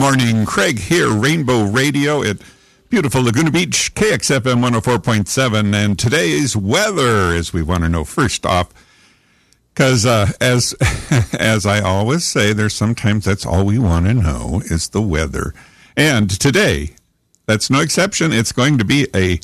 Morning. Craig here, Rainbow Radio at beautiful Laguna Beach, KXFM 104.7. And today's weather, as we want to know first off, because uh, as as I always say, there's sometimes that's all we want to know is the weather. And today, that's no exception. It's going to be a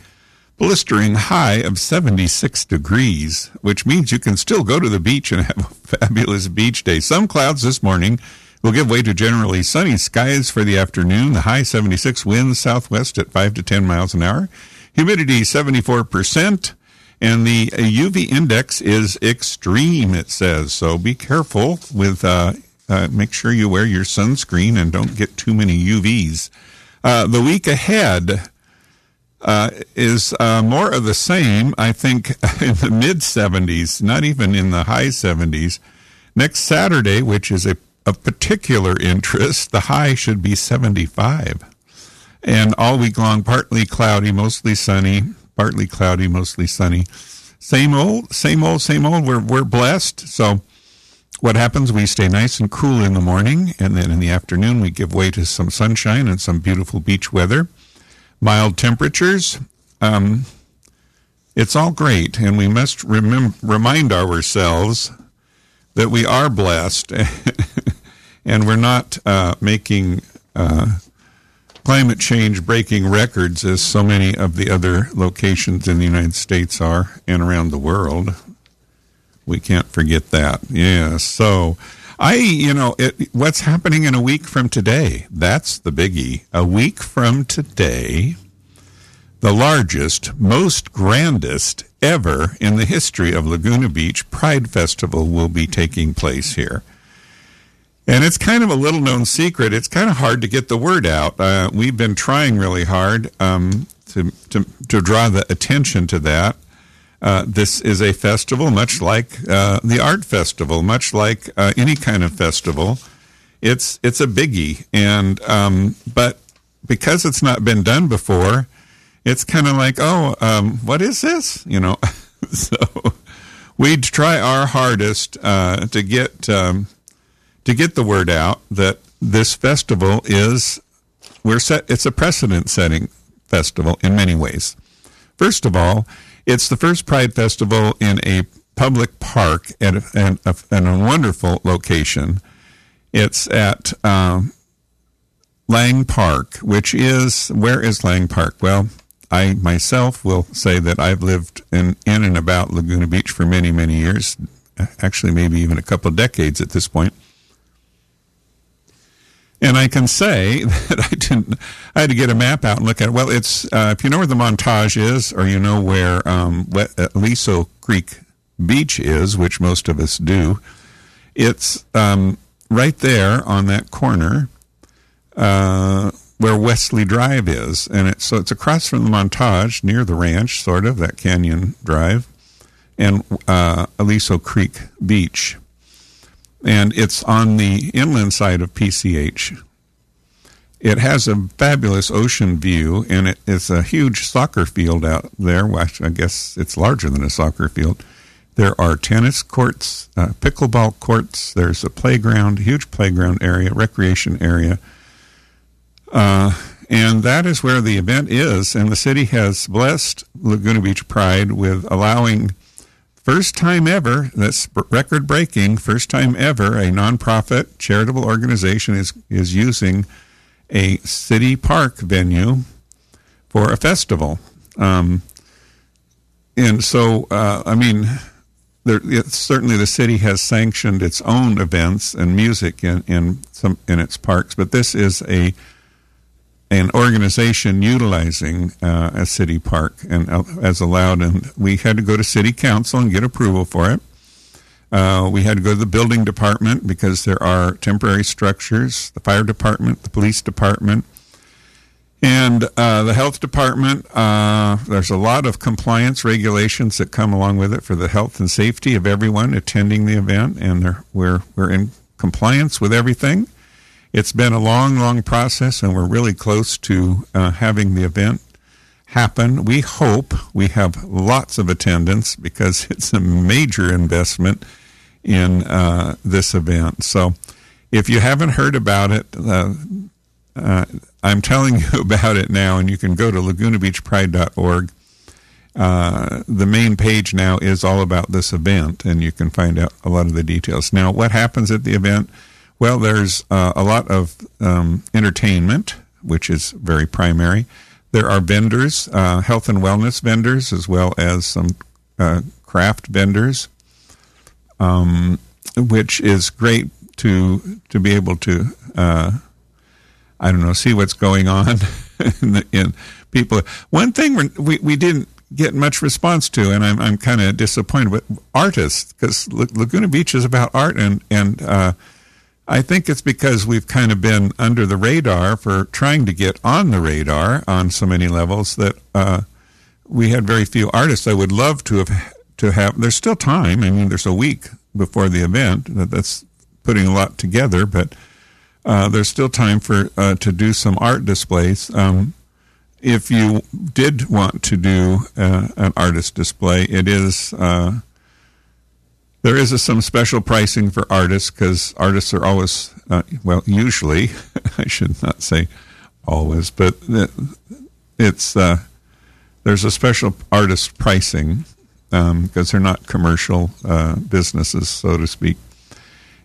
blistering high of 76 degrees, which means you can still go to the beach and have a fabulous beach day. Some clouds this morning will give way to generally sunny skies for the afternoon. The high 76 winds southwest at 5 to 10 miles an hour. Humidity 74%. And the UV index is extreme, it says. So be careful with, uh, uh, make sure you wear your sunscreen and don't get too many UVs. Uh, the week ahead uh, is uh, more of the same, I think, in the mid 70s, not even in the high 70s. Next Saturday, which is a of particular interest, the high should be 75. And all week long, partly cloudy, mostly sunny, partly cloudy, mostly sunny. Same old, same old, same old. We're, we're blessed. So what happens? We stay nice and cool in the morning, and then in the afternoon, we give way to some sunshine and some beautiful beach weather, mild temperatures. Um, it's all great, and we must remind ourselves that we are blessed and we're not uh, making uh, climate change breaking records as so many of the other locations in the United States are and around the world. We can't forget that. Yeah. So, I, you know, it, what's happening in a week from today? That's the biggie. A week from today, the largest, most grandest ever in the history of Laguna Beach Pride Festival will be taking place here. And it's kind of a little known secret. It's kind of hard to get the word out. Uh, we've been trying really hard um, to, to, to draw the attention to that. Uh, this is a festival, much like uh, the art festival, much like uh, any kind of festival. It's it's a biggie, and um, but because it's not been done before, it's kind of like, oh, um, what is this? You know, so we try our hardest uh, to get um, to get the word out that this festival is we're set it's a precedent setting festival in many ways. First of all, it's the first Pride Festival in a public park at a, a, a wonderful location. It's at um, Lang Park, which is where is Lang Park? Well, I myself will say that I've lived in in and about Laguna Beach for many many years, actually maybe even a couple of decades at this point. And I can say that I didn't. I had to get a map out and look at it. Well, it's uh, if you know where the Montage is, or you know where um, Aliso Creek Beach is, which most of us do. It's um, right there on that corner uh, where Wesley Drive is, and it's so it's across from the Montage near the ranch, sort of that Canyon Drive, and uh, Aliso Creek Beach and it's on the inland side of PCH. It has a fabulous ocean view, and it is a huge soccer field out there. I guess it's larger than a soccer field. There are tennis courts, uh, pickleball courts. There's a playground, huge playground area, recreation area. Uh, and that is where the event is. And the city has blessed Laguna Beach Pride with allowing First time ever, that's record breaking, first time ever, a nonprofit charitable organization is, is using a city park venue for a festival. Um, and so, uh, I mean, there, certainly the city has sanctioned its own events and music in, in some in its parks, but this is a an organization utilizing uh, a city park and uh, as allowed, and we had to go to city council and get approval for it. Uh, we had to go to the building department because there are temporary structures, the fire department, the police department, and uh, the health department. Uh, there's a lot of compliance regulations that come along with it for the health and safety of everyone attending the event, and we're we're in compliance with everything. It's been a long, long process, and we're really close to uh, having the event happen. We hope we have lots of attendance because it's a major investment in uh, this event. So if you haven't heard about it, uh, uh, I'm telling you about it now, and you can go to lagunabeachpride.org. Uh, the main page now is all about this event, and you can find out a lot of the details. Now, what happens at the event? Well, there's uh, a lot of um, entertainment, which is very primary. There are vendors, uh, health and wellness vendors, as well as some uh, craft vendors, um, which is great to to be able to uh, I don't know see what's going on in, the, in, people. One thing we we didn't get much response to, and I'm I'm kind of disappointed. But artists, because Laguna Beach is about art, and and uh, I think it's because we've kind of been under the radar for trying to get on the radar on so many levels that uh, we had very few artists. I would love to have to have. There's still time. I mean, there's a week before the event. That that's putting a lot together, but uh, there's still time for uh, to do some art displays. Um, if you did want to do uh, an artist display, it is uh, there is a, some special pricing for artists because artists are always uh, well, usually I should not say always, but it's uh, there's a special artist pricing because um, they're not commercial businesses, so to speak.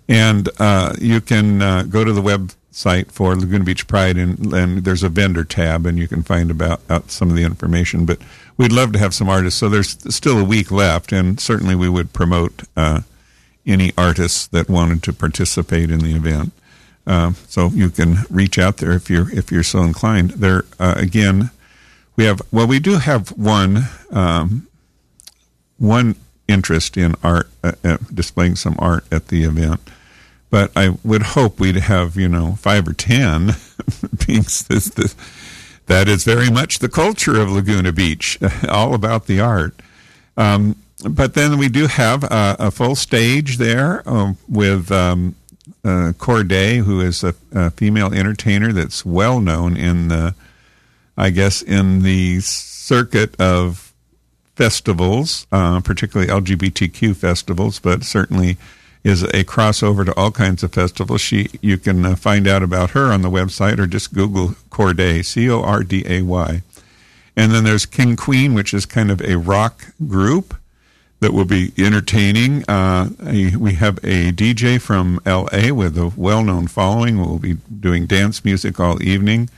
And uh, you can uh, go to the website for Laguna Beach Pride, and, and, there's a vendor tab, and you can find about out some of the information. But we'd love to have some artists. So there's still a week left, and certainly we would promote uh, any artists that wanted to participate in the event. Uh, so you can reach out there if you're if you're so inclined. There uh, again, we have well, we do have one um, one interest in art, uh, displaying some art at the event but I would hope we'd have you know five or ten being this, this, that is very much the culture of Laguna Beach, all about the art. Um, but then we do have a, a full stage there uh, with um, uh, Corday, who is a, a, female entertainer that's well known in the, I guess, in the circuit of festivals, uh, particularly LGBTQ festivals, but certainly is a crossover to all kinds of festivals. She you can uh, find out about her on the website or just Google Corday, C O R D A Y. And then there's King Queen, which is kind of a rock group that will be entertaining. Uh, we have a DJ from LA with a well known following. We'll be doing dance music all evening.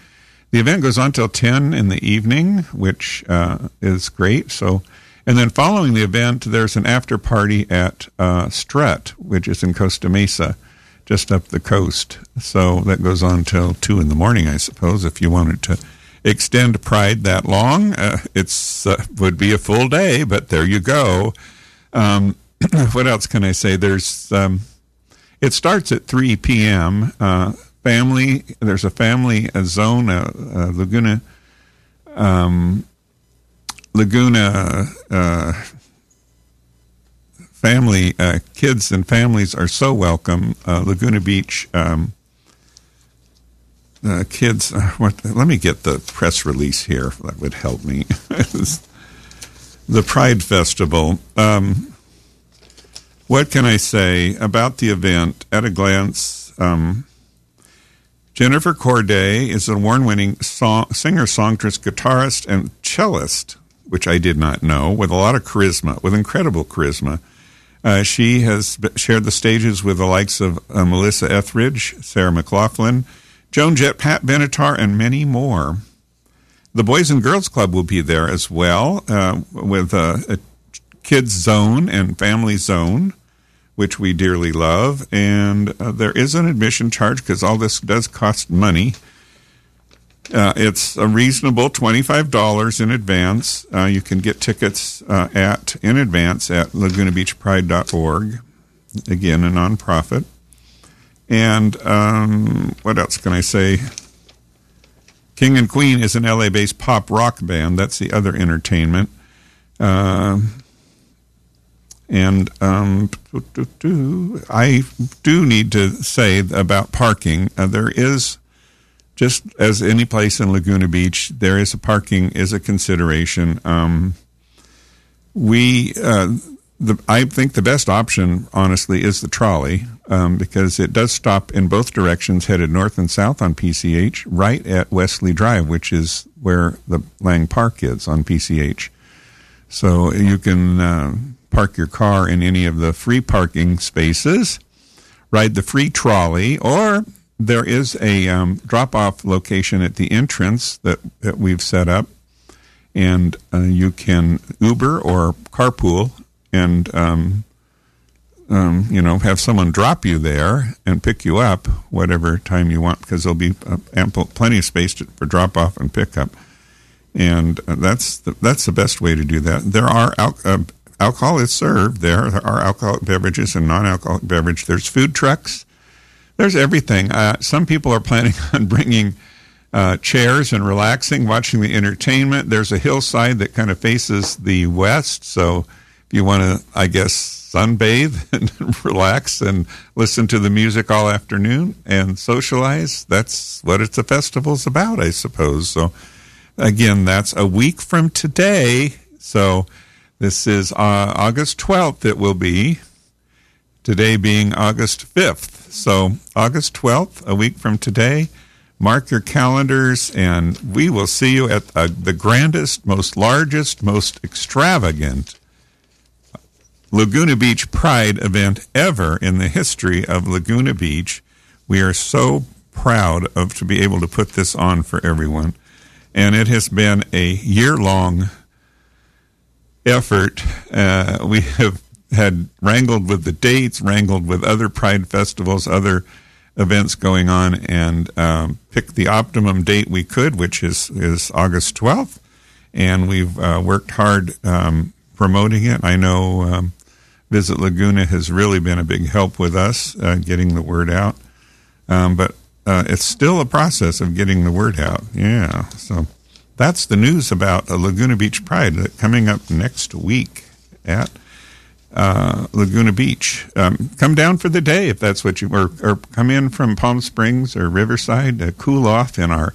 The event goes on till 10 in the evening, which uh, is great. So and then following the event, there's an after party at uh, Strut, which is in Costa Mesa, just up the coast. So that goes on till two in the morning, I suppose. If you wanted to extend Pride that long, uh, uh, would be a full day. But there you go. Um, what else can I say? There's um, it starts at 3 p.m. Uh, family, there's a family a zone, Laguna. Um, Laguna uh, family uh, kids and families are so welcome. Uh, Laguna Beach um, uh, kids. Uh, what, let me get the press release here. That would help me. the Pride Festival. Um, what can I say about the event at a glance? Um, Jennifer Corday is an award winning song, singer, songstress, guitarist, and cellist which I did not know, with a lot of charisma, with incredible charisma. Uh, she has shared the stages with the likes of uh, Melissa Etheridge, Sarah McLachlan, Joan Jett, Pat Benatar, and many more. The Boys and Girls Club will be there as well, uh, with a, a kids zone and family zone, which we dearly love. And uh, there is an admission charge because all this does cost money. Uh, it's a reasonable $25 in advance. Uh, you can get tickets uh, at in advance at lagunabeachpride.org. Again, a nonprofit. And um, what else can I say? King and Queen is an LA based pop rock band. That's the other entertainment. Uh, and um, I do need to say about parking. Uh, there is just as any place in Laguna Beach, there is a parking is a consideration. Um, we uh, the, I think the best option, honestly, is the trolley um, because it does stop in both directions, headed north and south on PCH, right at Wesley Drive, which is where the Lang Park is on PCH. So you can uh, park your car in any of the free parking spaces, ride the free trolley, or there is a um, drop off location at the entrance that, that we've set up. And uh, you can Uber or carpool and um, um, you know have someone drop you there and pick you up whatever time you want because there'll be uh, ample plenty of space to, for drop off and pickup. And uh, that's the, that's the best way to do that. There are al- uh, alcohol is served there. There are alcoholic beverages and non-alcoholic beverage. There's food trucks there's everything uh, some people are planning on bringing uh, chairs and relaxing watching the entertainment there's a hillside that kind of faces the west so if you want to, I guess, sunbathe and relax and listen to the music all afternoon and socialize, that's what it's a festival's about, I suppose. So, again, that's a week from today. So, this is uh, August 12th, it will be. Today being August 5th. So, August 12th, a week from today. Mark your calendars, and we will see you at uh, the grandest, most largest, most extravagant Laguna Beach Pride event ever in the history of Laguna Beach. We are so proud of to be able to put this on for everyone. And it has been a year long effort. Uh, we have had wrangled with the dates, wrangled with other Pride festivals, other events going on, and um, picked the optimum date we could, which is, is August 12th. And we've uh, worked hard um, promoting it. I know um, Visit Laguna has really been a big help with us uh, getting the word out. Um, but uh, it's still a process of getting the word out. Yeah. So that's the news about Laguna Beach Pride coming up next week at uh, Laguna Beach. Um, come down for the day if that's what you, or, or come in from Palm Springs or Riverside to cool off in our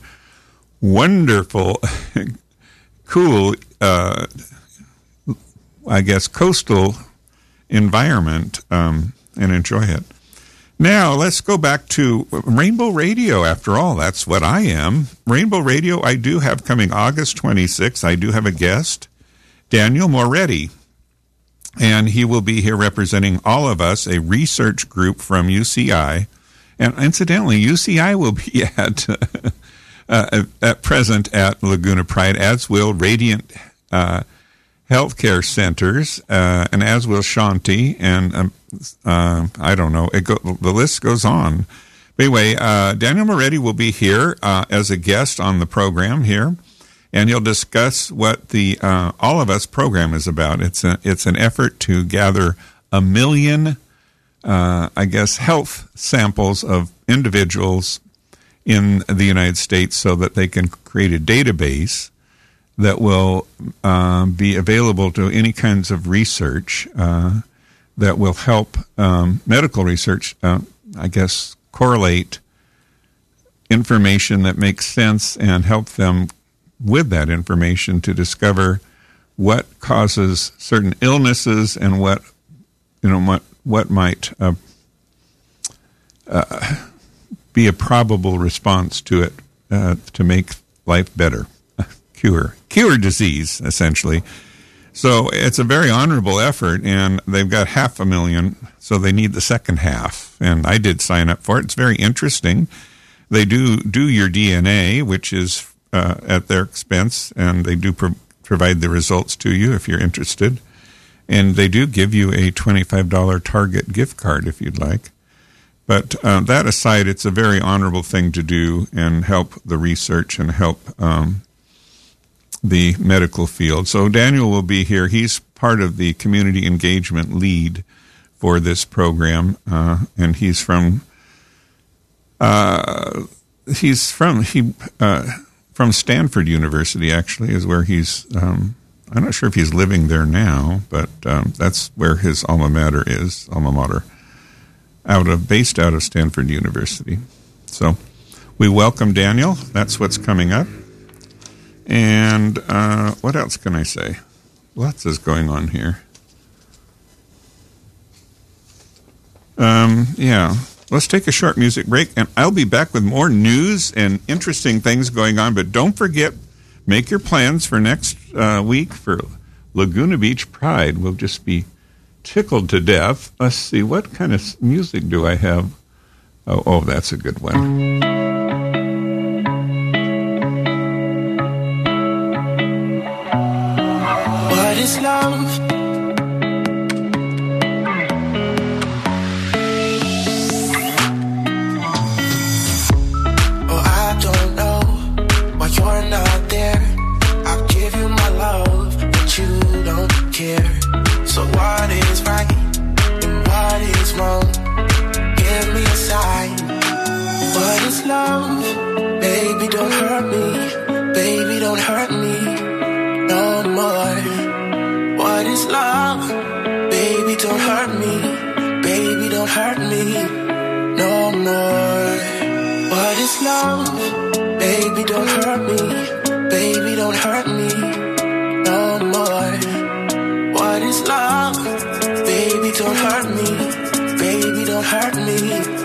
wonderful, cool, uh, I guess, coastal environment um, and enjoy it. Now, let's go back to Rainbow Radio. After all, that's what I am. Rainbow Radio, I do have coming August 26th. I do have a guest, Daniel Moretti. And he will be here representing all of us, a research group from UCI. And incidentally, UCI will be at, uh, at present at Laguna Pride, as will Radiant uh, healthcare centers, uh, and as will Shanti, and um, uh, I don't know, go, the list goes on. But anyway, uh, Daniel Moretti will be here uh, as a guest on the program here, and he'll discuss what the uh, All of Us program is about. It's a, it's an effort to gather a million, uh, I guess, health samples of individuals in the United States so that they can create a database that will uh, be available to any kinds of research uh, that will help um, medical research, uh, I guess, correlate information that makes sense and help them with that information to discover what causes certain illnesses and what you know what what might uh, uh, be a probable response to it uh, to make life better cure cure disease essentially. So it's a very honorable effort, and they've got half a million, so they need the second half. And I did sign up for it. It's very interesting. They do do your DNA, which is uh, at their expense, and they do pro- provide the results to you if you're interested. And they do give you a $25 Target gift card if you'd like. But uh, that aside, it's a very honorable thing to do and help the research and help um, the medical field. So Daniel will be here. He's part of the community engagement lead for this program, uh, and he's from uh, he's from he uh, from Stanford University, actually, is where he's. Um, I'm not sure if he's living there now, but um, that's where his alma mater is, alma mater, out of based out of Stanford University. So, we welcome Daniel. That's what's coming up. And uh, what else can I say? Lots is going on here. Um, yeah, Let's take a short music break, and I'll be back with more news and interesting things going on. But don't forget, make your plans for next uh, week for Laguna Beach Pride. We'll just be tickled to death. Let's see, what kind of music do I have? Oh, oh that's a good one. Care. So what is right and what is wrong? Give me a sign. What is love? Baby, don't hurt me. Baby, don't hurt me no more. What is love? Baby, don't hurt me. Baby, don't hurt me no more. What is love? Baby, don't hurt me. Baby, don't hurt me hurt me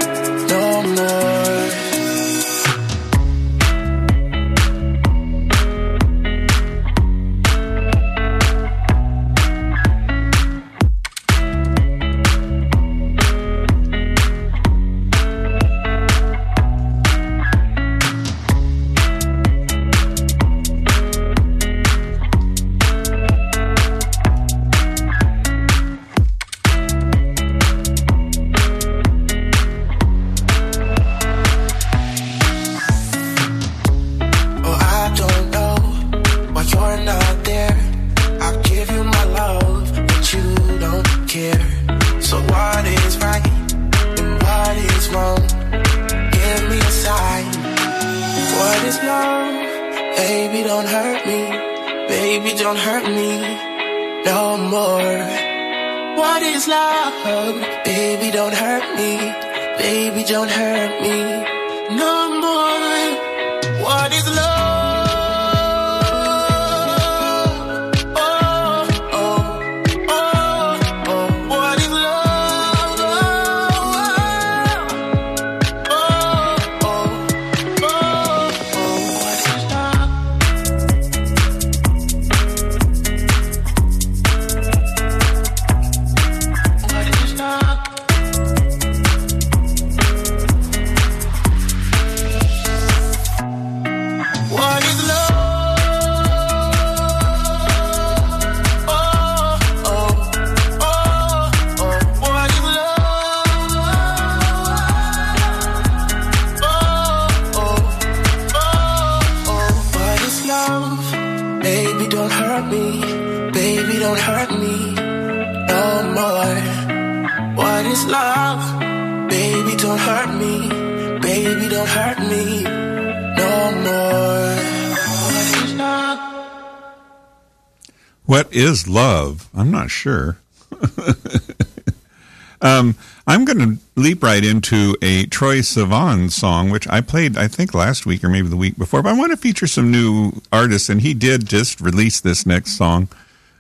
is love? I'm not sure. um, I'm going to leap right into a Troye Sivan song, which I played, I think, last week or maybe the week before. But I want to feature some new artists, and he did just release this next song.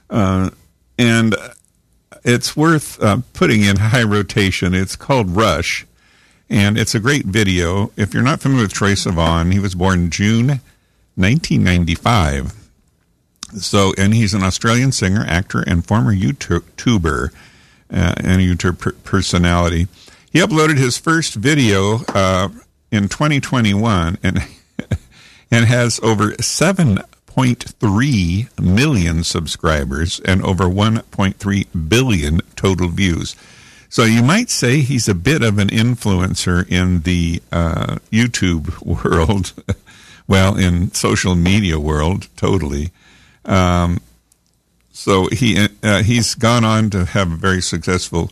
Uh, and it's worth uh, putting in high rotation. It's called Rush, and it's a great video. If you're not familiar with Troye Sivan, he was born June 1995. So, and he's an Australian singer, actor, and former YouTuber uh, and YouTube per- personality. He uploaded his first video uh, in 2021 and and has over 7.3 million subscribers and over 1.3 billion total views. So you might say he's a bit of an influencer in the uh, YouTube world, well, in social media world, totally. Um, so he uh, he's gone on to have a very successful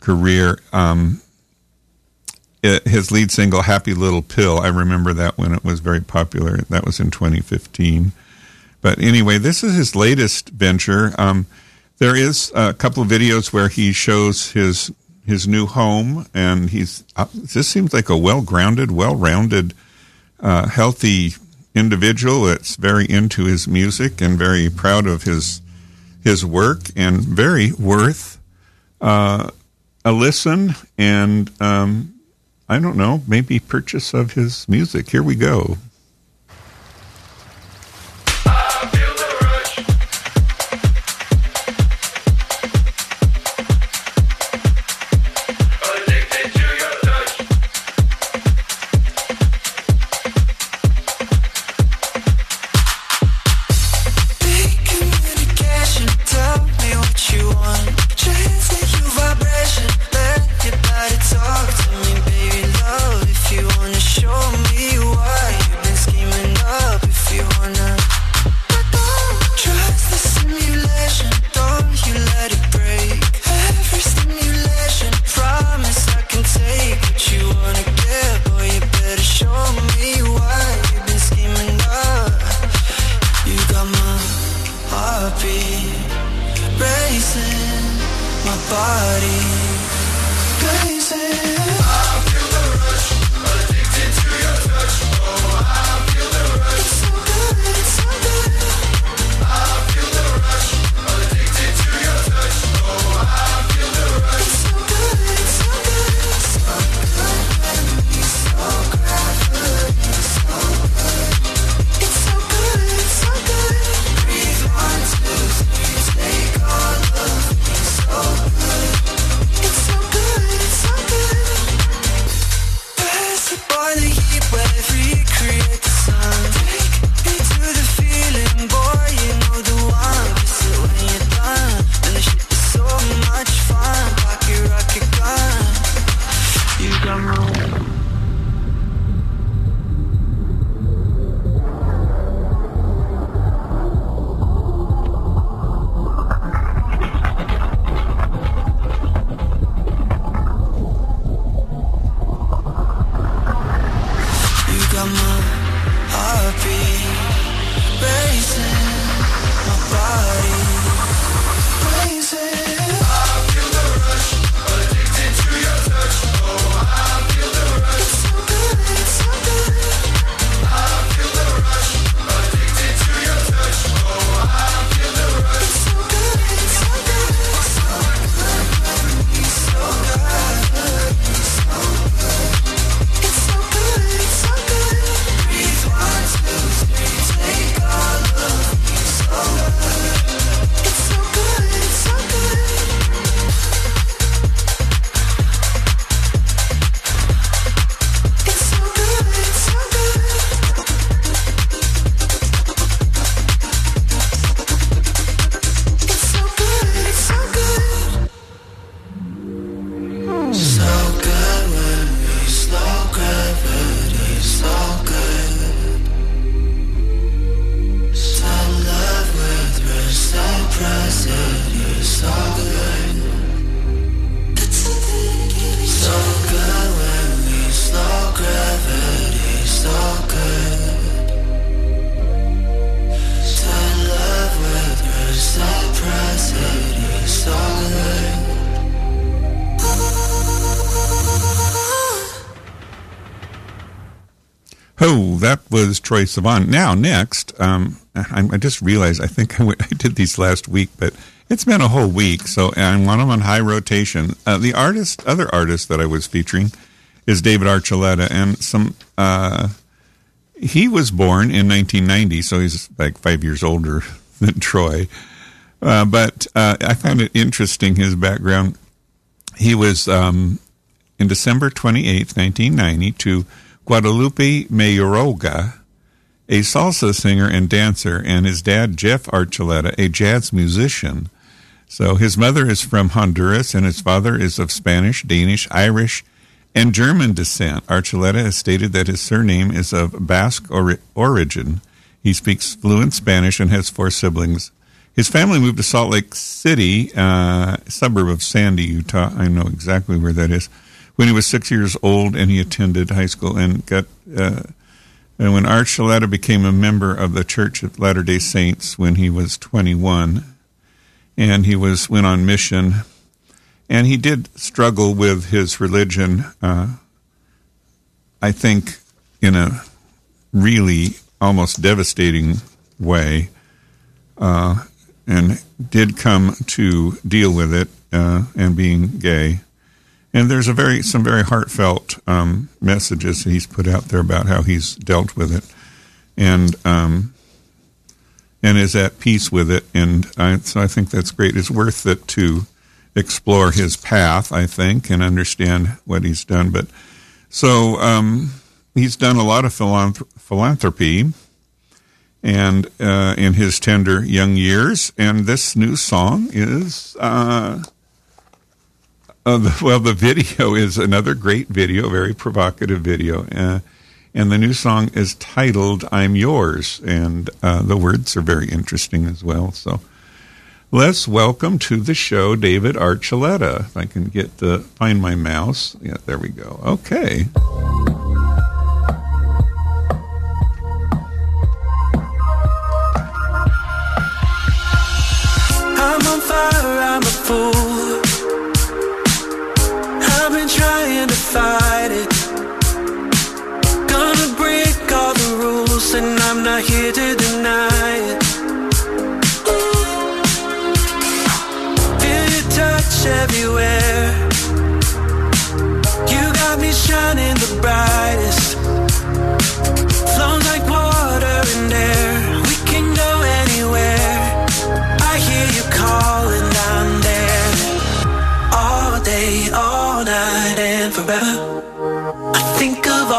career. Um, it, his lead single "Happy Little Pill," I remember that when it was very popular. That was in 2015. But anyway, this is his latest venture. Um, there is a couple of videos where he shows his his new home, and he's uh, this seems like a well grounded, well rounded, uh, healthy individual that's very into his music and very proud of his his work and very worth uh, a listen and um, I don't know, maybe purchase of his music. Here we go. Troye Sivan. Now, next, um, I, I, just realized I think I, went, I, did these last week, but it's been a whole week, so I want them on high rotation. Uh, the artist, other artist that I was featuring is David Archuleta, and some. Uh, he was born in 1990, so he's like five years older than Troye. Uh, but uh, I found it interesting his background. He was um, in December 28th, 1990, to Guadalupe Mayorga, a salsa singer and dancer, and his dad, Jeff Archuleta, a jazz musician. So his mother is from Honduras and his father is of Spanish, Danish, Irish, and German descent. Archuleta has stated that his surname is of Basque or- origin. He speaks fluent Spanish and has four siblings. His family moved to Salt Lake City, uh, suburb of Sandy, Utah. I know exactly where that is when he was six years old and he attended high school and got. Uh, and when Archuleta became a member of the Church of Latter Day Saints when he was 21, and he was went on mission, and he did struggle with his religion. Uh, I think in a really almost devastating way, uh, and did come to deal with it uh, and being gay and there's a very some very heartfelt um, messages he's put out there about how he's dealt with it, and um, and is at peace with it. And I, so I think that's great. It's worth it to explore his path, I think, and understand what he's done. But so um, he's done a lot of philanthrop- philanthropy and uh, in his tender young years. And this new song is, uh, uh, the, well, the video is another great video, very provocative video. Uh, and the new song is titled "I'm Yours," and uh, the words are very interesting as well. So. Let's welcome to the show David Archuleta. If I can get the find my mouse. Yeah, there we go. Okay. I'm on fire, I'm a fool. Trying to fight it. Gonna break all the rules, and I'm not here to deny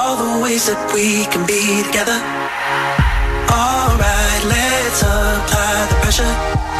all the ways that we can be together. Alright, let's apply the pressure.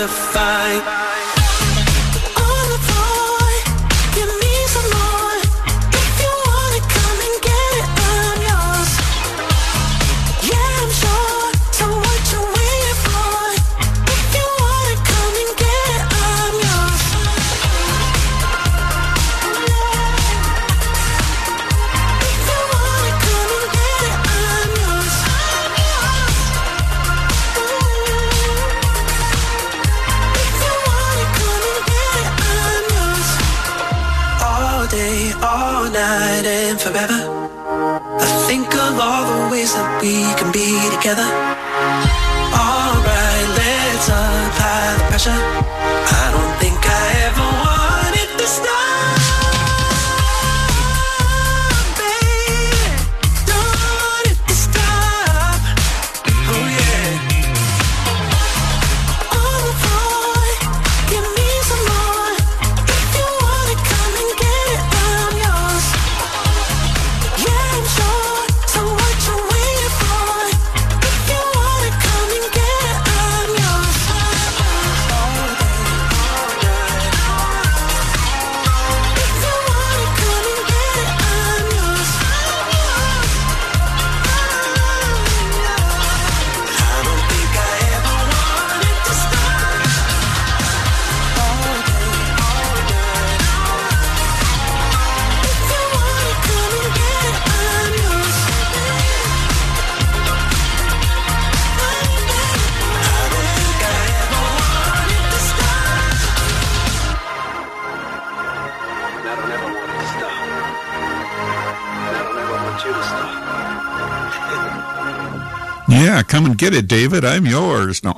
To find. Come and get it, David. I'm yours. No.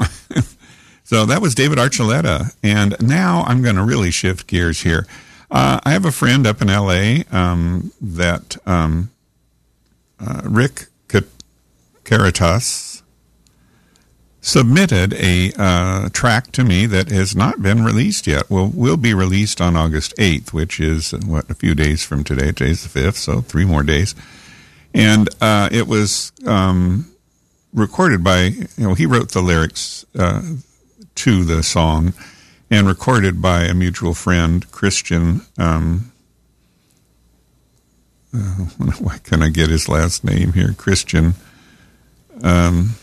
so that was David Archuleta. And now I'm going to really shift gears here. Uh, I have a friend up in LA um, that um, uh, Rick Caritas submitted a uh, track to me that has not been released yet. Will will be released on August 8th, which is what a few days from today. Today's the 5th, so three more days. And uh, it was um, recorded by, you know, he wrote the lyrics uh, to the song and recorded by a mutual friend, Christian. Um, uh, why can't I get his last name here? Christian. Um,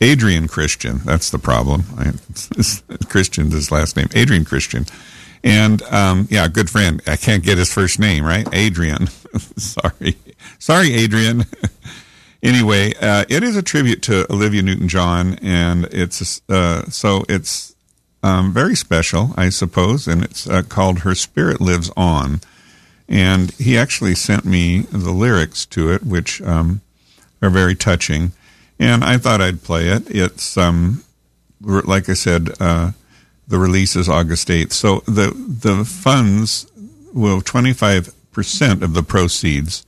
Adrian Christian. That's the problem. I, Christian's his last name. Adrian Christian. And um, yeah, good friend. I can't get his first name, right? Adrian. Sorry. Sorry, Adrian. Anyway, uh, it is a tribute to Olivia Newton John, and it's uh, so it's um, very special, I suppose, and it's uh, called Her Spirit Lives On. And he actually sent me the lyrics to it, which um, are very touching. And I thought I'd play it. It's, um, like I said, uh, the release is August 8th. So the, the funds will, 25% of the proceeds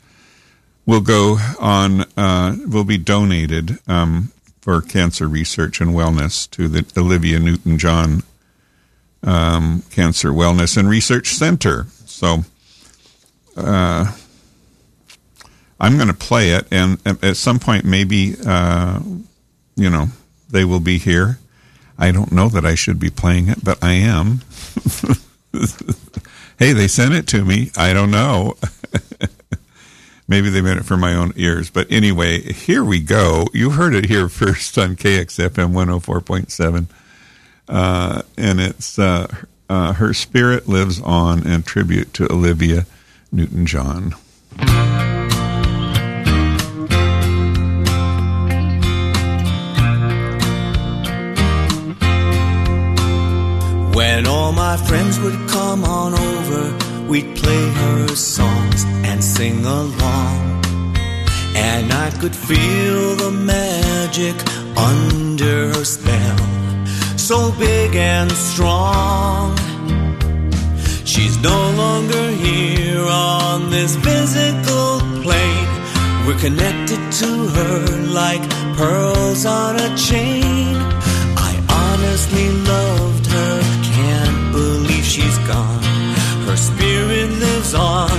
will go on, uh, will be donated um, for cancer research and wellness to the Olivia Newton John um, Cancer Wellness and Research Center. So, uh, I'm going to play it, and at some point, maybe, uh, you know, they will be here. I don't know that I should be playing it, but I am. hey, they sent it to me. I don't know. maybe they meant it for my own ears. But anyway, here we go. You heard it here first on KXFM 104.7. Uh, and it's uh, uh, Her Spirit Lives On and tribute to Olivia Newton John. When all my friends would come on over, we'd play her songs and sing along. And I could feel the magic under her spell, so big and strong. She's no longer here on this physical plane. We're connected to her like pearls on a chain. I honestly loved her can't believe she's gone. Lives on.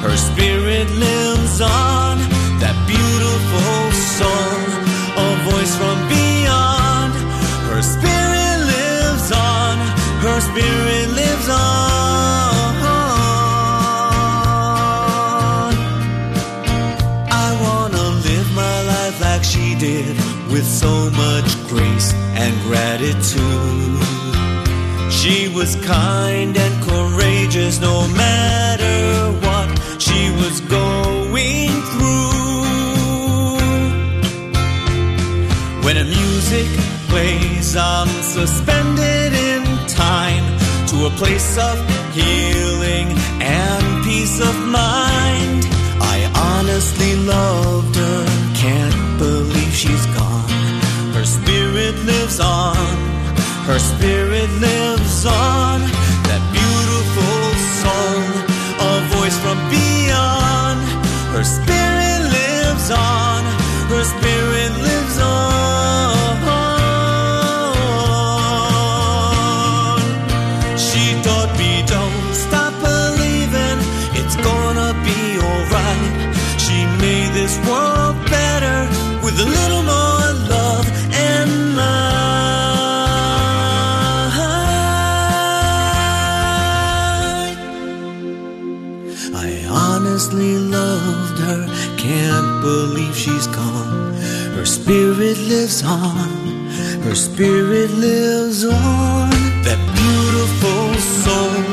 Her spirit lives on. That beautiful soul, a voice from beyond. Her spirit lives on. Her spirit lives on. I wanna live my life like she did, with so much grace and gratitude. She was kind and place of healing and peace of mind. I honestly loved her, can't believe she's gone. Her spirit lives on. Her spirit lives on, that beautiful song, a voice from beyond. Her spirit lives on, her spirit lives on, her spirit lives on. That beautiful soul,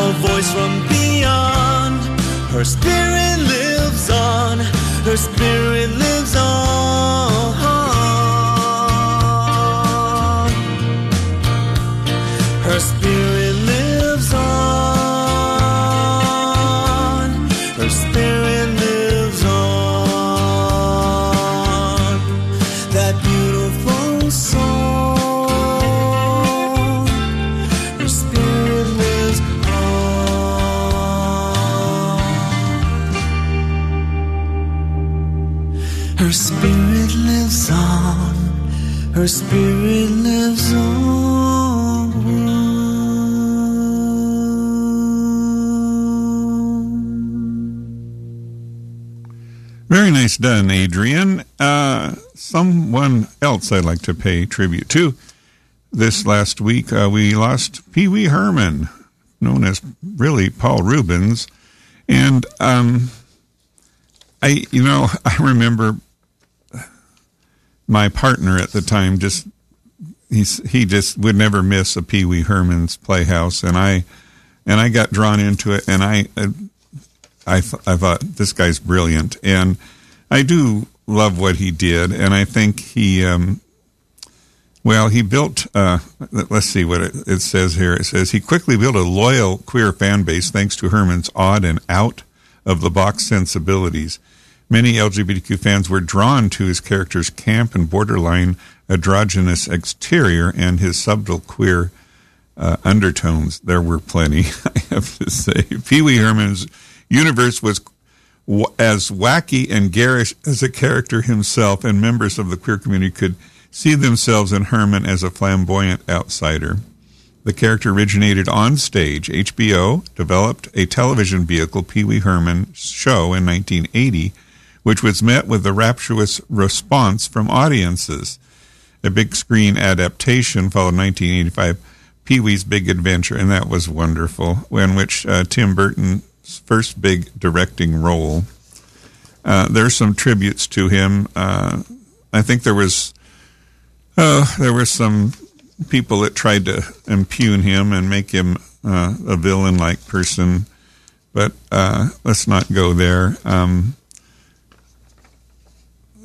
a voice from beyond. Her spirit lives on, her spirit lives on. Her spirit lives on. her spirit lives on. Very nice done, Adrian. Uh, someone else I'd like to pay tribute to. This last week, uh, we lost Pee Wee Herman, known as really Paul Reubens. And um, I, you know, I remember my partner at the time just he's he just would never miss a Pee Wee Herman's Playhouse, and I and I got drawn into it, and I I I thought this guy's brilliant, and I do love what he did, and I think he. Um, well, he built, uh, let's see what it, it, says here. It says he quickly built a loyal queer fan base thanks to Herman's odd and out of the box sensibilities. Many LGBTQ fans were drawn to his character's camp and borderline androgynous exterior and his subtle queer uh, undertones. There were plenty, I have to say. Pee Wee Herman's universe was w- as wacky and garish as a character himself, and members of the queer community could see themselves in Herman as a flamboyant outsider. The character originated on stage. HBO developed a television vehicle, Pee Wee Herman Show, in 1980, which was met with a rapturous response from audiences. A big screen adaptation followed 1985, Pee Wee's Big Adventure, and that was wonderful, in which uh, Tim Burton's first big directing role. Uh, there's some tributes to him. Uh, I think there was uh, there were some people that tried to impugn him and make him uh, a villain-like person, but uh, let's not go there. Um,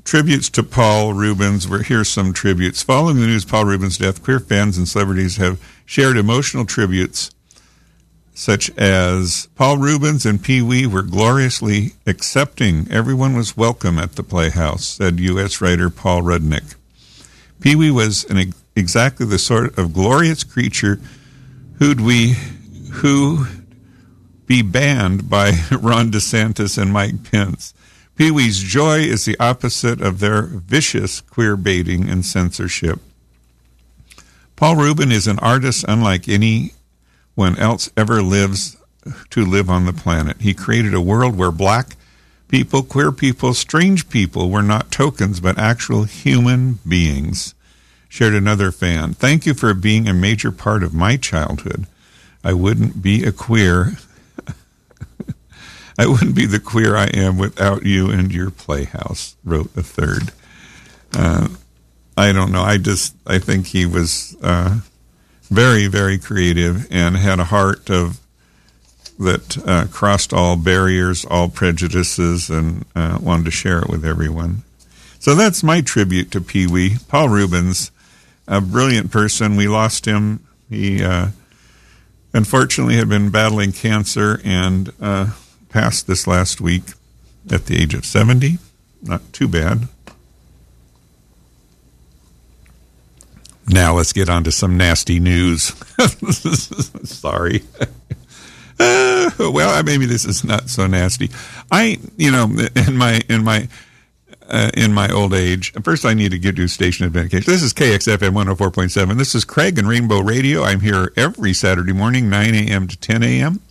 tributes to Paul Reubens. We're here's some tributes. Following the news Paul Reubens' death, queer fans and celebrities have shared emotional tributes, such as Paul Reubens and Pee Wee were gloriously accepting. Everyone was welcome at the Playhouse, said U.S. writer Paul Rudnick. Pee Wee was an, exactly the sort of glorious creature who'd we who be banned by Ron DeSantis and Mike Pence. Pee Wee's joy is the opposite of their vicious queer baiting and censorship. Paul Rubin is an artist unlike anyone else ever lives to live on the planet. He created a world where black people, queer people, strange people were not tokens but actual human beings. Shared another fan. Thank you for being a major part of my childhood. I wouldn't be a queer. I wouldn't be the queer I am without you and your playhouse, wrote a third. Uh, I don't know. I just, I think he was uh, very, very creative and had a heart of that uh, crossed all barriers, all prejudices, and uh, wanted to share it with everyone. So that's my tribute to Pee Wee. Paul Reubens, a brilliant person. We lost him. He uh, unfortunately had been battling cancer and uh, passed this last week at the age of 70. Not too bad. Now let's get on to some nasty news. Sorry. Uh, well, maybe this is not so nasty. I, you know, in my in my uh, in my old age, first I need to get to station identification. This is KXFM 104.7. This is Craig and Rainbow Radio. I'm here every Saturday morning, 9 a.m. to 10 a.m.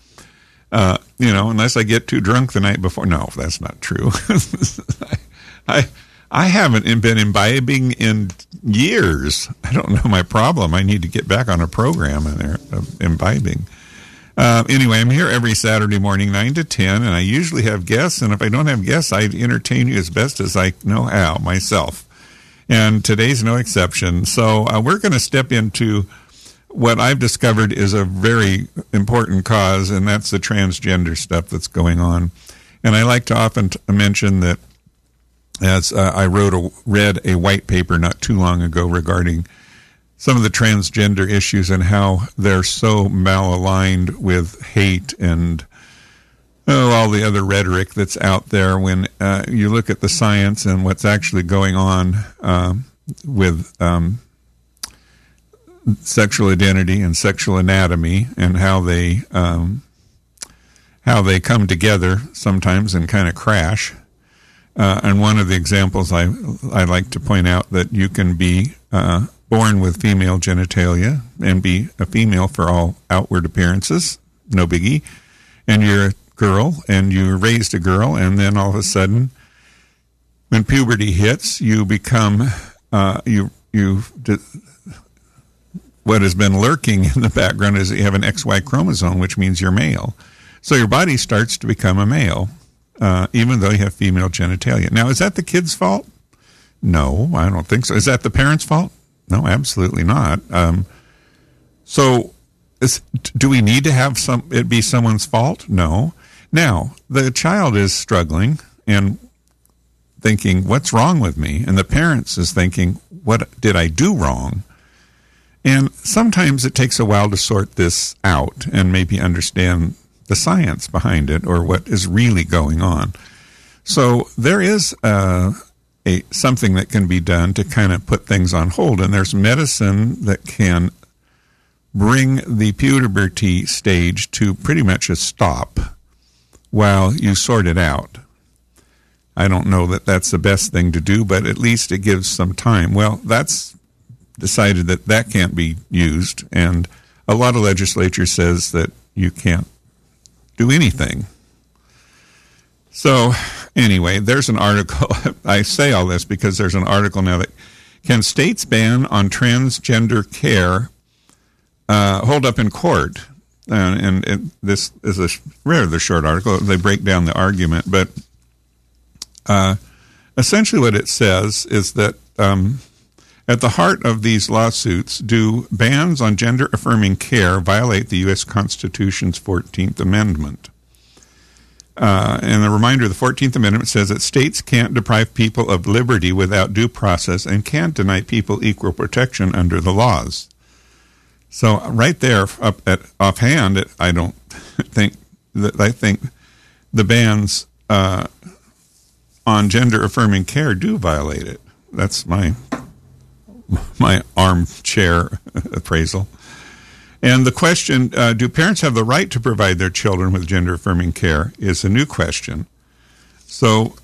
Uh, you know, unless I get too drunk the night before. No, that's not true. I I haven't been imbibing in years. I don't know my problem. I need to get back on a program in there of imbibing. Uh, anyway, I'm here every Saturday morning, 9 to 10, and I usually have guests. And if I don't have guests, I entertain you as best as I know how myself. And today's no exception. So uh, we're going to step into what I've discovered is a very important cause, and that's the transgender stuff that's going on. And I like to often t- mention that as uh, I wrote a, read a white paper not too long ago regarding some of the transgender issues and how they're so malaligned with hate and oh, all the other rhetoric that's out there when uh, you look at the science and what's actually going on uh, with um, sexual identity and sexual anatomy and how they um, how they come together sometimes and kind of crash. Uh, and one of the examples I I like to point out that you can be uh, born with female genitalia and be a female for all outward appearances, no biggie, and you're a girl and you're raised a girl, and then all of a sudden when puberty hits, you become uh, you you what has been lurking in the background is that you have an XY chromosome, which means you're male. So your body starts to become a male, uh, even though you have female genitalia. Now, is that the kid's fault? No, I don't think so. Is that the parents' fault? No, absolutely not. Um, so, is, do we need to have some it be someone's fault? No. Now, the child is struggling and thinking, "What's wrong with me?" And the parents is thinking, "What did I do wrong?" And sometimes it takes a while to sort this out and maybe understand the science behind it or what is really going on. So there is uh, a something that can be done to kind of put things on hold, and there's medicine that can bring the puberty stage to pretty much a stop while you sort it out. I don't know that that's the best thing to do, but at least it gives some time. Well, that's decided that that can't be used, and a lot of legislature says that you can't do anything. So, anyway, there's an article. I say all this because there's an article now that can states ban on transgender care uh, hold up in court? And this is a rather short article. They break down the argument, but uh, essentially what it says is that um, at the heart of these lawsuits, do bans on gender affirming care violate the U.S. Constitution's 14th Amendment? Uh, and a reminder the 14th Amendment says that states can't deprive people of liberty without due process and can't deny people equal protection under the laws. So, right there, up at offhand, it, I don't think that I think the bans uh, on gender affirming care do violate it. That's my my armchair appraisal. And the question, uh, do parents have the right to provide their children with gender affirming care, is a new question. So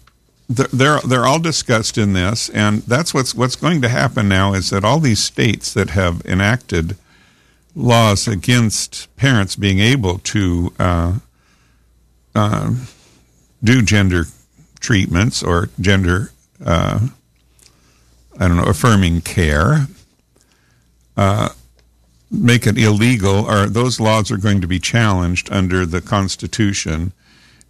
they're, they're all discussed in this, and that's what's, what's going to happen now is that all these states that have enacted laws against parents being able to uh, uh, do gender treatments or gender uh, I don't know, affirming care, uh, make it illegal, or those laws are going to be challenged under the Constitution.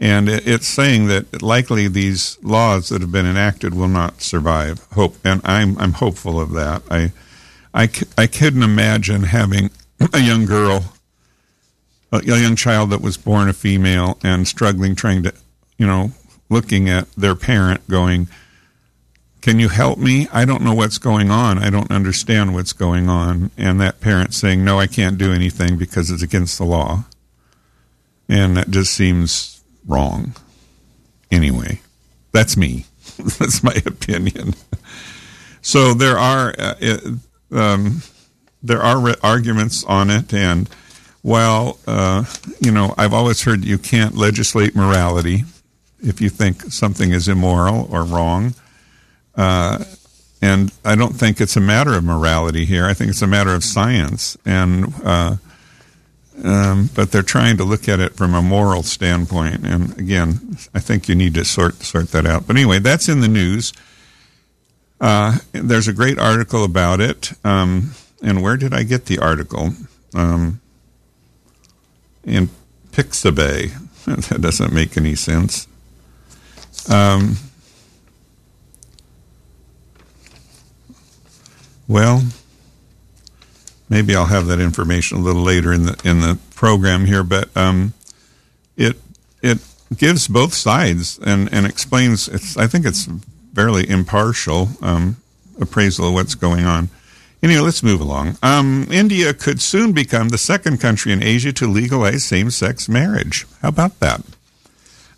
And it's saying that likely these laws that have been enacted will not survive. Hope, and I'm I'm hopeful of that. I I, I couldn't imagine having a young girl, a young child that was born a female and struggling, trying to, you know, looking at their parent, going, can you help me? I don't know what's going on. I don't understand what's going on. And that parent saying, No, I can't do anything because it's against the law. And that just seems wrong. Anyway, that's me. that's my opinion. so there are uh, um, there are arguments on it, and while uh, you know, I've always heard you can't legislate morality if you think something is immoral or wrong. Uh, and I don't think it's a matter of morality here. I think it's a matter of science. And uh, um, but they're trying to look at it from a moral standpoint. And again, I think you need to sort sort that out. But anyway, that's in the news. Uh, there's a great article about it. Um, and where did I get the article? Um, in Pixabay. that doesn't make any sense. Um, Well, maybe I'll have that information a little later in the in the program here, but um, it it gives both sides and and explains. It's I think it's fairly impartial um, appraisal of what's going on. Anyway, let's move along. Um, India could soon become the second country in Asia to legalize same sex marriage. How about that?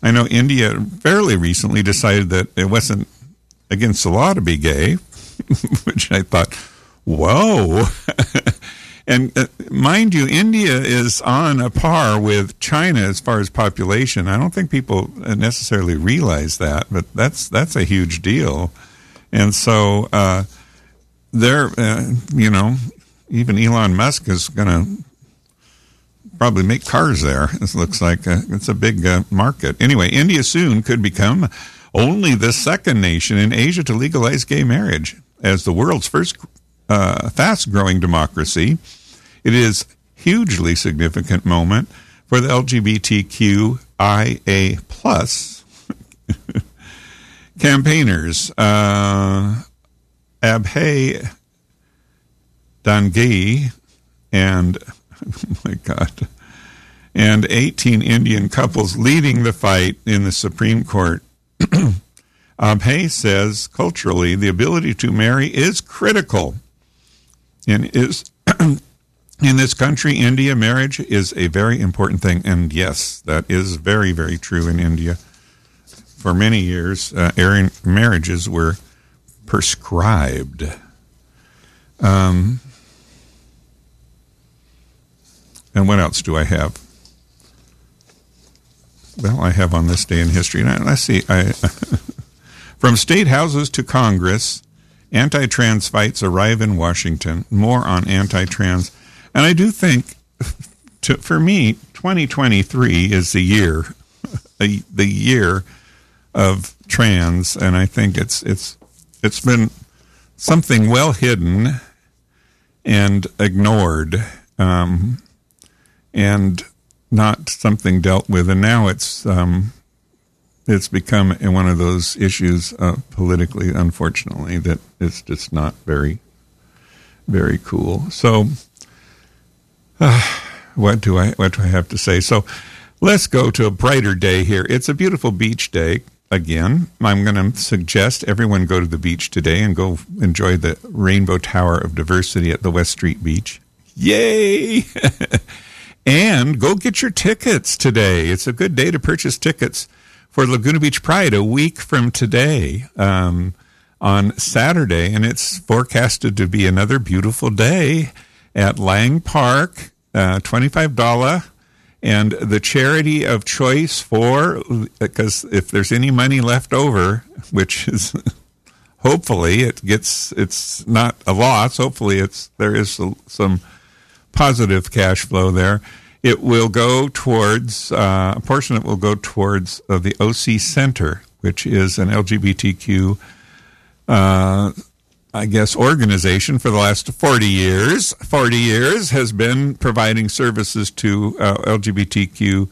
I know India fairly recently decided that it wasn't against the law to be gay, which I thought, whoa. and uh, mind you, India is on a par with China as far as population. I don't think people necessarily realize that, but that's that's a huge deal. And so uh, there, uh, you know, even Elon Musk is going to probably make cars there. It looks like a, it's a big uh, market. Anyway, India soon could become only the second nation in Asia to legalize gay marriage. As the world's first uh, fast growing democracy, it is hugely significant moment for the LGBTQIA plus campaigners. Uh, Abhay Dangi and oh my God, and 18 Indian couples leading the fight in the Supreme Court. Abhay says culturally, the ability to marry is critical. And is in this country, India, marriage is a very important thing. And yes, that is very, very true in India. For many years, uh, marriages were prescribed. Um, and what else do I have? Well, I have on this day in history. Now, let's see. I, from state houses to Congress, anti trans fights arrive in Washington. More on anti trans. And I do think, to, for me, 2023 is the year, the, year of trans. And I think it's, it's, it's been something well hidden and ignored. Um, and not something dealt with. And now it's um, it's become one of those issues uh, politically, unfortunately, that it's just not very very cool. So, uh, what do I what do I have to say? So, let's go to a brighter day here. It's a beautiful beach day. Again, I'm going to suggest everyone go to the beach today and go enjoy the Rainbow Tower of Diversity at the West Street Beach. Yay! And go get your tickets today. It's a good day to purchase tickets for Laguna Beach Pride a week from today um, on Saturday. And it's forecasted to be another beautiful day at Lang Park, uh, $25. And the charity of choice for, because if there's any money left over, which is hopefully it gets, it's not a loss. Hopefully it's, there is some positive cash flow there. It will go towards uh, a portion. Of it will go towards uh, the OC Center, which is an LGBTQ, uh, I guess, organization for the last forty years. Forty years has been providing services to uh, LGBTQ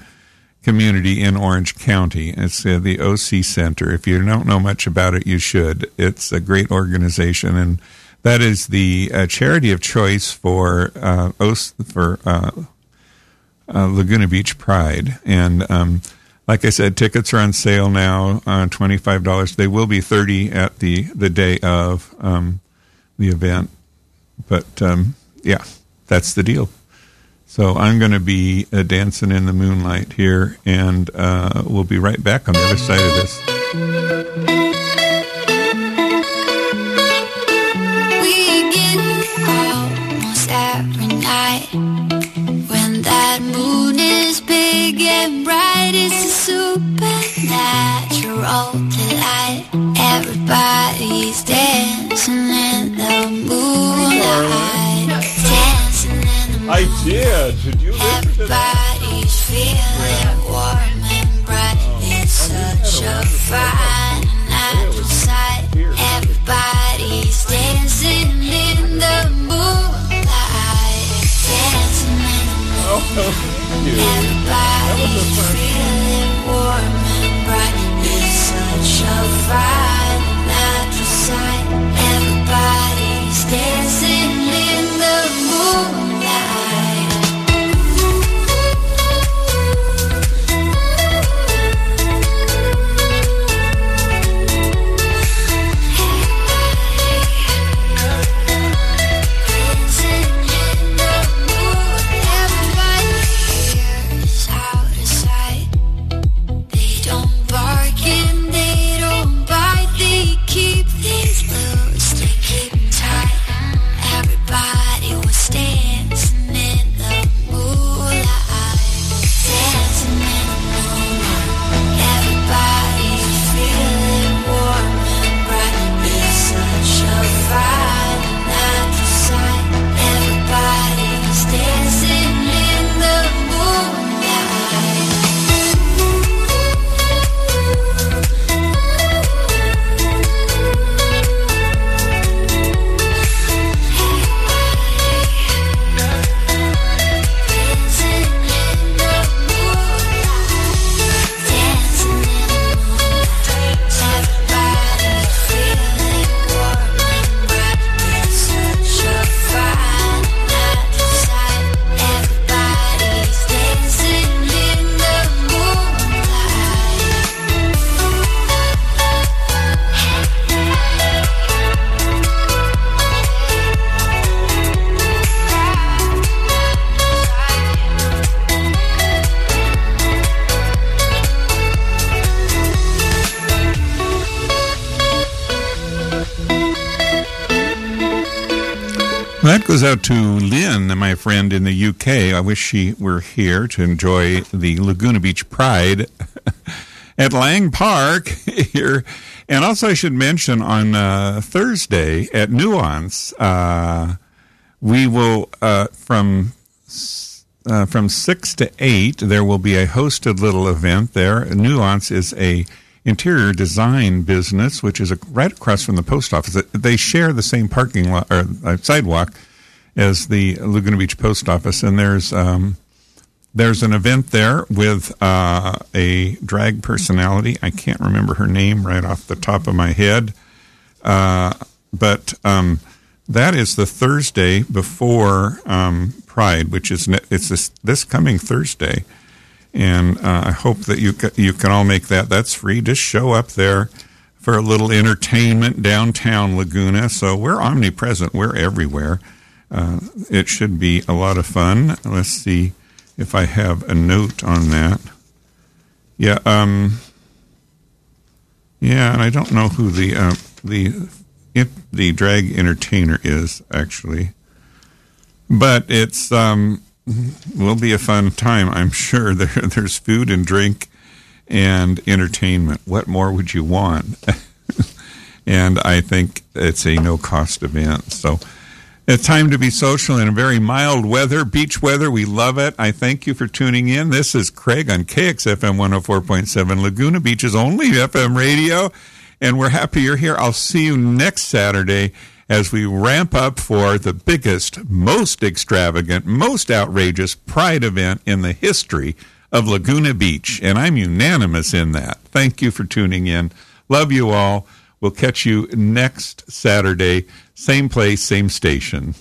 community in Orange County. It's uh, the OC Center. If you don't know much about it, you should. It's a great organization and that is the uh, charity of choice for uh, for uh, uh, Laguna Beach Pride, and um, like I said, tickets are on sale now, uh, twenty five dollars. They will be thirty at the the day of um, the event, but um, yeah, that's the deal. So I'm going to be uh, dancing in the moonlight here, and we'll be right back on the other side of this. And bright, it's a supernatural delight. Everybody's dancing in the moonlight. Dancing in the moonlight. I did. Did you listen to that? Everybody's feeling warm and bright. Oh, it's such a fine Everybody's feeling warm and bright. It's such a fine natural sight. Everybody's dancing out to Lynn, my friend in the UK. I wish she were here to enjoy the Laguna Beach Pride at Lang Park here. And also, I should mention on uh, Thursday at Nuance, uh, we will uh, from uh, from six to eight. There will be a hosted little event there. Nuance is a interior design business, which is a, right across from the post office. They share the same parking lot or uh, sidewalk as the Laguna Beach post office, and there's um, there's an event there with uh, a drag personality. I can't remember her name right off the top of my head, uh, but um, that is the Thursday before um, Pride, which is ne- it's this, this coming Thursday and uh, I hope that you ca- you can all make that. That's free. Just show up there for a little entertainment downtown Laguna. So we're omnipresent. We're everywhere. Uh, it should be a lot of fun. Let's see if I have a note on that. Yeah. Um. Yeah, and I don't know who the uh, the if the drag entertainer is actually, but it's um will be a fun time, I'm sure. There, there's food and drink and entertainment. What more would you want? and I think it's a no cost event. So it's time to be social in a very mild weather, beach weather. We love it. I thank you for tuning in. This is Craig on KXFM 104.7 Laguna Beach's only FM radio. And we're happy you're here. I'll see you next Saturday as we ramp up for the biggest, most extravagant, most outrageous pride event in the history of Laguna Beach. And I'm unanimous in that. Thank you for tuning in. Love you all. We'll catch you next Saturday, same place, same station.